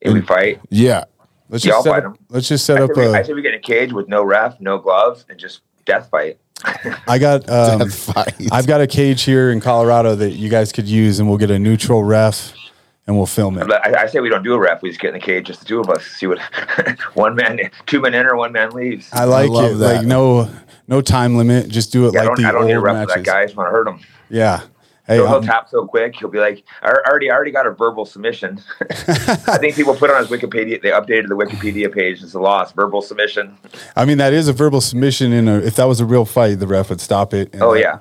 if we fight, Yeah, Let's Yeah, just I'll set fight up, him. let's just set I up said, we, I a. said we get a cage with no ref, no gloves, and just death fight. I got. Um. I've got a cage here in Colorado that you guys could use, and we'll get a neutral ref, and we'll film it. I, I say we don't do a ref. We just get in the cage, just the two of us. See what one man, two men enter, one man leaves. I like love it. that. Like no, no time limit. Just do it Yeah, I like don't, the I don't need a old ref for that matches. guy. I just want to hurt him. Yeah. Hey, He'll, he'll um, tap so quick. He'll be like, I already, I already got a verbal submission. I think people put on his Wikipedia. They updated the Wikipedia page. It's a loss. Verbal submission. I mean, that is a verbal submission. In a, if that was a real fight, the ref would stop it. And, Oh uh, yeah.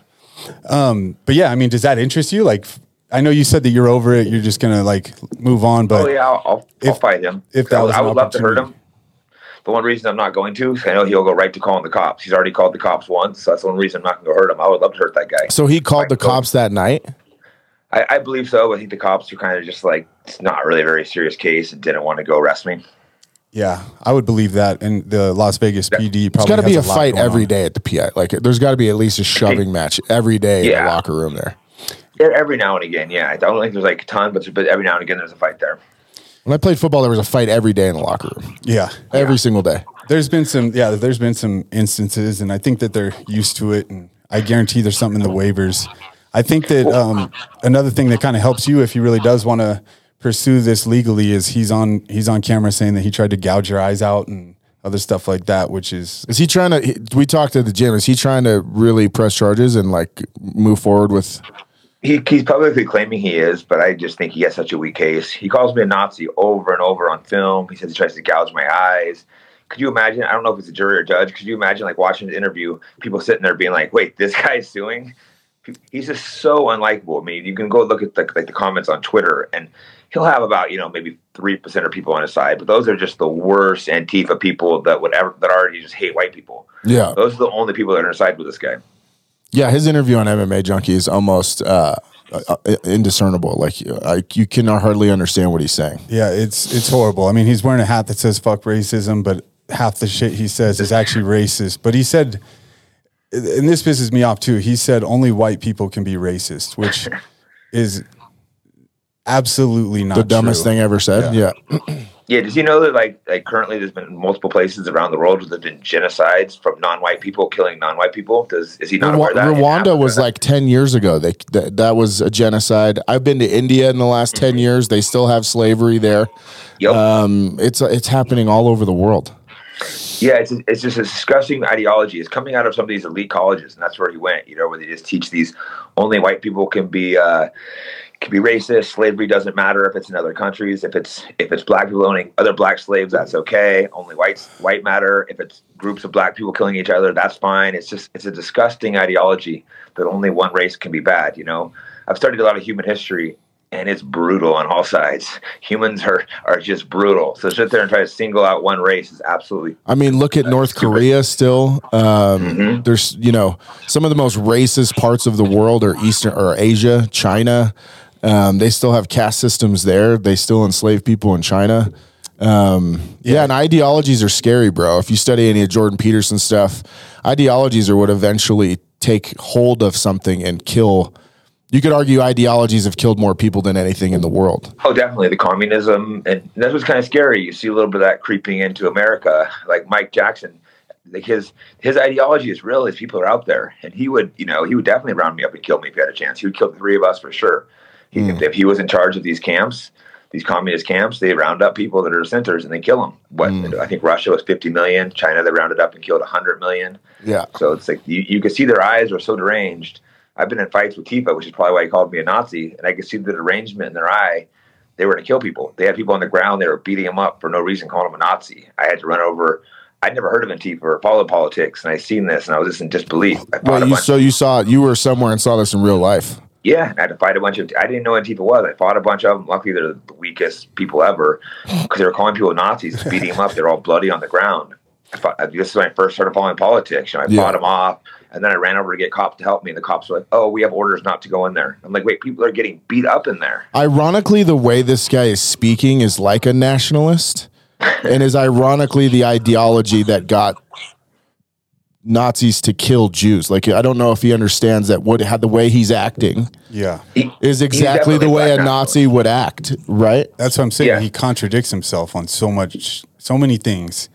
But yeah, I mean, does that interest you? Like, I know you said that you're over it. You're just gonna like move on. But Oh yeah. I'll, I'll, if- fight him. if that I, would- was I would love to hurt him. Opportunity. The one reason I'm not going to, I know he'll go right to calling the cops. He's already called the cops once. So that's the one reason I'm not going to hurt him. I would love to hurt that guy. So he called the cops that night. I, I believe so. I think the cops were kind of just like it's not really a very serious case and didn't want to go arrest me. yeah, I would believe that. And the Las Vegas PD There's probably got to be a has lot fight going every on. day at the PI. Like, there's got to be at least a shoving match every day in the locker room there. Yeah, Every now and again, yeah. I don't think there's like a ton, but, but every now and again there's a fight there. When I played football, there was a fight every day in the locker room, Yeah. every single day. There's been some, yeah, there's been some instances, and I think that they're used to it. And I guarantee there's something in the waivers. I think that um, another thing that kind of helps you if he really does want to pursue this legally is he's on he's on camera saying that he tried to gouge your eyes out and other stuff like that, which is Is he trying to? We talked at the gym. Is he trying to really press charges and like move forward with? He, he's publicly claiming he is, but I just think he has such a weak case. He calls me a Nazi over and over on film. He says he tries to gouge my eyes. Could you imagine? I don't know if it's a jury or judge. Could you imagine like watching the interview, people sitting there being like, "Wait, this guy's suing." He's just so unlikable. I mean, you can go look at the, like the comments on Twitter, and he'll have about you know maybe three percent of people on his side, but those are just the worst Antifa people that would ever that already just hate white people. Yeah, Those are the only people that are on his side with this guy. Yeah. His interview on MMA Junkie is almost uh, uh, indiscernible. Like, like you cannot hardly understand what he's saying. yeah, it's it's horrible. I mean, he's wearing a hat that says "fuck racism," but half the shit he says is actually racist. But he said, and this pisses me off too. He said only white people can be racist, which is absolutely not the dumbest true. thing ever said. Yeah. Yeah, does he know that like like currently there's been multiple places around the world where there've been genocides from non-white people killing non-white people? Does is he not aware Rwa- of that? Rwanda was like 10 years ago. They, that, that was a genocide. I've been to India in the last 10 years. They still have slavery there. Yep. Um, it's, it's happening all over the world. Yeah, it's it's just a disgusting ideology. It's coming out of some of these elite colleges, and that's where he went. You know, where they just teach these only white people can be uh, can be racist. Slavery doesn't matter if it's in other countries. If it's if it's black people owning other black slaves, that's okay. Only whites white matter. If it's groups of black people killing each other, that's fine. It's just it's a disgusting ideology that only one race can be bad. You know, I've studied a lot of human history, and it's brutal on all sides. Humans are are just brutal. So sit there and try to single out one race is absolutely I mean, look at North Korea still. Um, There's, you know, some of the most racist parts of the world are Eastern or Asia, China. Um, they still have caste systems there. They still enslave people in China. Um, yeah. and ideologies are scary, bro. If you study any of Jordan Peterson stuff, ideologies are what eventually take hold of something and kill. You could argue ideologies have killed more people than anything in the world. Oh, definitely the communism, and that's what's kind of scary. You see a little bit of that creeping into America, like Mike Jackson. Like his his ideology is real. His people are out there, and he would, you know, he would definitely round me up and kill me if he had a chance. He would kill the three of us for sure. He, if, if he was in charge of these camps, these communist camps, they round up people that are dissenters and they kill them. What hmm. I think Russia was 50 million, China they rounded up and killed 100 million. Yeah. So it's like you, you can see their eyes are so deranged. I've been in fights with Tifa, which is probably why he called me a Nazi, and I could see the derangement in their eye. They were to kill people. They had people on the ground. They were beating them up for no reason, calling them a Nazi. I had to run over. I'd never heard of Antifa or followed politics, and I seen this, and I was just in disbelief. I Well, you, so you saw you were somewhere and saw this in real life. Yeah, I had to fight a bunch of. I didn't know what Antifa was. I fought a bunch of them. Luckily, they're the weakest people ever because they were calling people Nazis, beating them up. They're all bloody on the ground. I fought, uh, this is when I first started following politics. You know, I Yeah. fought them off, and then I ran over to get cops to help me. And the cops were like, "Oh, we have orders not to go in there." I'm like, "Wait, people are getting beat up in there." Ironically, the way this guy is speaking is like a nationalist, and is ironically the ideology that got Nazis to kill Jews. Like I don't know if he understands that what how the way he's acting Yeah. He- is exactly the way a black Nazi would act, right? That's what I'm saying. Yeah. He contradicts himself on so much, so many things.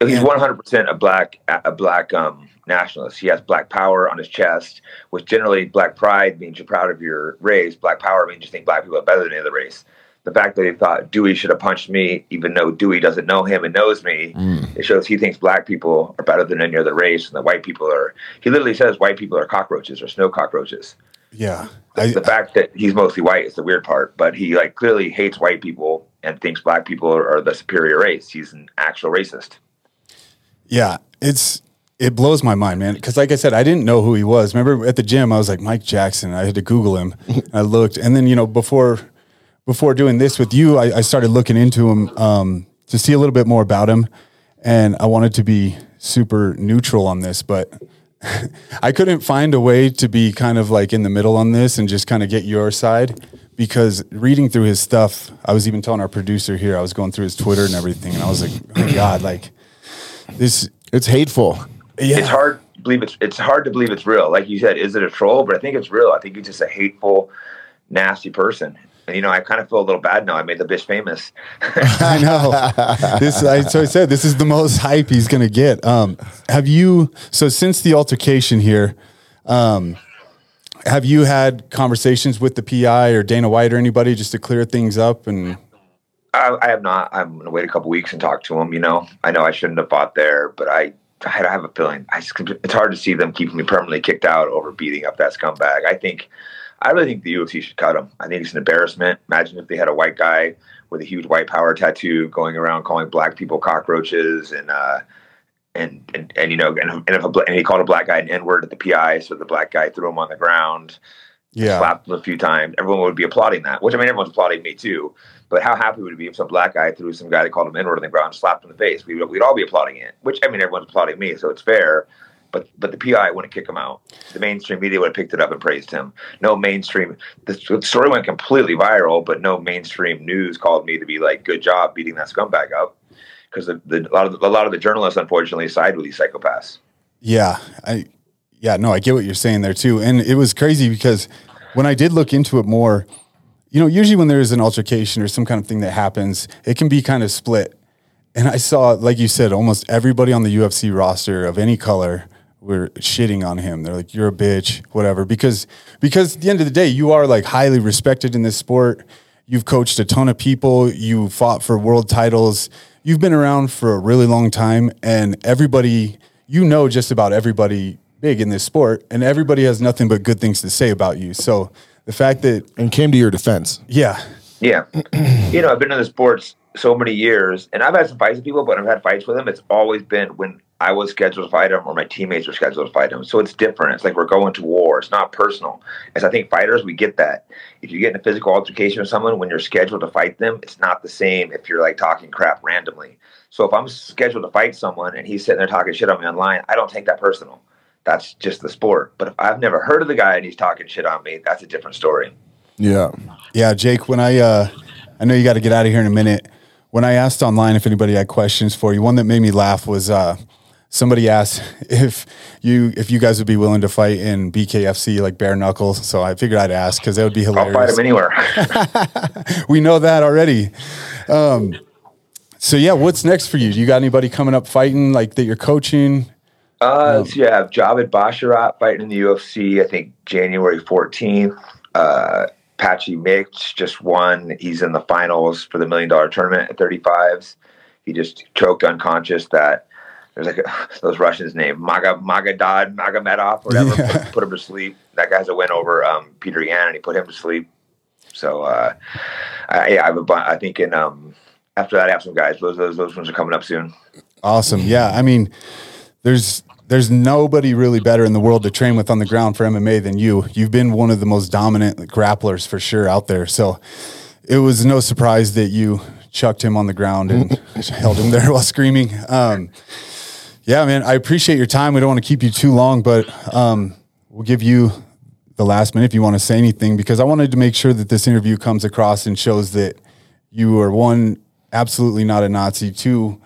He's one hundred percent a black a black um, nationalist. He has black power on his chest, which generally black pride means you're proud of your race. Black power means you think black people are better than any other race. The fact that he thought Dewey should have punched me, even though Dewey doesn't know him and knows me, mm. it shows he thinks black people are better than any other race, and that white people are. He literally says white people are cockroaches or snow cockroaches. Yeah. the I, fact that he's mostly white is the weird part, but he like clearly hates white people and thinks black people are, are the superior race. He's an actual racist. yeah. It's, it blows my mind, man. Cause like I said, I didn't know who he was. Remember at the gym, I was like, Mike Jackson. I had to Google him. I looked. And then, you know, before, before doing this with you, I, I started looking into him um, to see a little bit more about him. And I wanted to be super neutral on this, but I couldn't find a way to be kind of like in the middle on this and just kind of get your side because reading through his stuff, I was even telling our producer here, I was going through his Twitter and everything, and I was like, oh my God, like this, It's hateful. Yeah. It's hard to believe it's it's hard to believe it's real. Like you said, is it a troll? But I think it's real. I think he's just a hateful, nasty person. And you know, I kind of feel a little bad now. I made the bitch famous. I know. this, I, so I said, this is the most hype he's going to get. Um, have you, so since the altercation here, um, have you had conversations with the PI or Dana White or anybody just to clear things up? And I, I have not. I'm gonna wait a couple weeks and talk to him. You know, I know I shouldn't have fought there, but I I have a feeling I it's hard to see them keeping me permanently kicked out over beating up that scumbag. I think I really think the UFC should cut him. I think it's an embarrassment. Imagine if they had a white guy with a huge white power tattoo going around calling black people cockroaches and uh and and, and you know and, and if a, and he called a black guy an N word at the PI, so the black guy threw him on the ground yeah, slapped him a few times. Everyone would be applauding that, which I mean, everyone's applauding me too. But how happy would it be if some black guy threw some guy that called him N-word on the ground slapped him in the face? We we'd all be applauding it, which I mean, everyone's applauding me, so it's fair. But but the PI wouldn't kick him out. The mainstream media would have picked it up and praised him. No mainstream. The, story went completely viral, but no mainstream news called me to be like, "Good job beating that scumbag up," because a lot of the, a lot of the journalists unfortunately side with these psychopaths. yeah, I, yeah, no, I get what you're saying there too. And it was crazy because when I did look into it more, you know, usually when there is an altercation or some kind of thing that happens, it can be kind of split. And I saw, like you said, almost everybody on the UFC roster of any color were shitting on him. They're like, "You're a bitch," whatever. Because because at the end of the day, you are like highly respected in this sport. You've coached a ton of people. You fought for world titles. You've been around for a really long time, and everybody, you know, just about everybody big in this sport, and everybody has nothing but good things to say about you. So the fact that, And came to your defense. yeah, Yeah. you know, I've been in the sports so many years and I've had some fights with people, but I've had fights with them. It's always been when I was scheduled to fight him or my teammates were scheduled to fight him. So it's different. It's like we're going to war. It's not personal. As I think fighters, we get that. If you get in a physical altercation with someone when you're scheduled to fight them, it's not the same if you're like talking crap randomly. So if I'm scheduled to fight someone and he's sitting there talking shit on me online, I don't take that personal. That's just the sport. But if I've never heard of the guy and he's talking shit on me, that's a different story. Yeah. Yeah, Jake, when I uh I know you got to get out of here in a minute. When I asked online if anybody had questions for you, one that made me laugh was uh somebody asked if you if you guys would be willing to fight in BKFC like bare knuckles. So I figured I'd ask because that would be hilarious. I'll fight him anywhere. we know that already. Um so yeah, what's next for you? Do you got anybody coming up fighting like that you're coaching? Uh, so you have Javid Basharat fighting in the UFC, I think January 14th. Uh, Patchy Mix just won. He's in the finals for the million dollar tournament at 35s. He just choked unconscious that there's like a, those Russians named Maga Magadad Magomedov, whatever, put, put him to sleep. That guy's a win over um, Peter Yan, and he put him to sleep. So uh, I, yeah, I have a bu- I think in um, after that I have some guys. Those those those ones are coming up soon. Awesome. Yeah, I mean, there's there's nobody really better in the world to train with on the ground for MMA than you. You've been one of the most dominant grapplers for sure out there. So it was no surprise that you chucked him on the ground and held him there while screaming. Um, yeah, man, I appreciate your time. We don't want to keep you too long, but um, we'll give you the last minute if you want to say anything because I wanted to make sure that this interview comes across and shows that you are one absolutely not a Nazi, two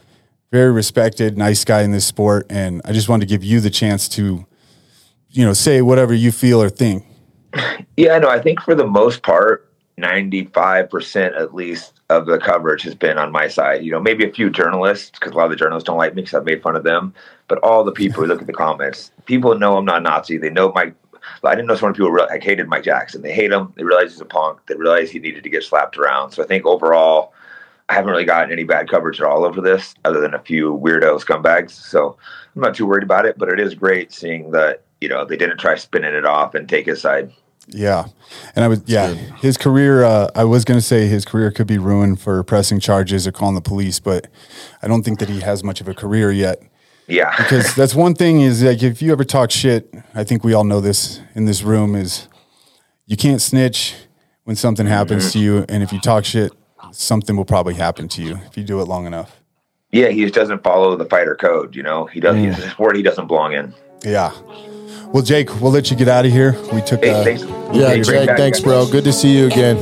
very respected, nice guy in this sport, and I just wanted to give you the chance to, you know, say whatever you feel or think. Yeah, no, I think for the most part, 95% at least of the coverage has been on my side. You know, maybe a few journalists, because a lot of the journalists don't like me because I've made fun of them. But all the people who look at the comments, people know I'm not Nazi. They know Mike. I didn't know so many people really, like hated Mike Jackson. They hate him. They realize he's a punk. They realize he needed to get slapped around. So I think overall, I haven't really gotten any bad coverage at all over this, other than a few weirdo scumbags. So I'm not too worried about it. But it is great seeing that you know they didn't try spinning it off and take his side. Yeah, and I was yeah, his career. Uh, I was going to say his career could be ruined for pressing charges or calling the police, but I don't think that he has much of a career yet. Yeah, Because that's one thing is like if you ever talk shit, I think we all know this in this room is you can't snitch when something happens to you, and if you talk shit, something will probably happen to you if you do it long enough. Yeah, he just doesn't follow the fighter code. You know, he doesn't. He's a sport he doesn't belong in. Yeah. Well, Jake, we'll let you get out of here. We took. Hey, uh, thanks. Yeah, Hey, Jake, thanks, bro. Good to see you again.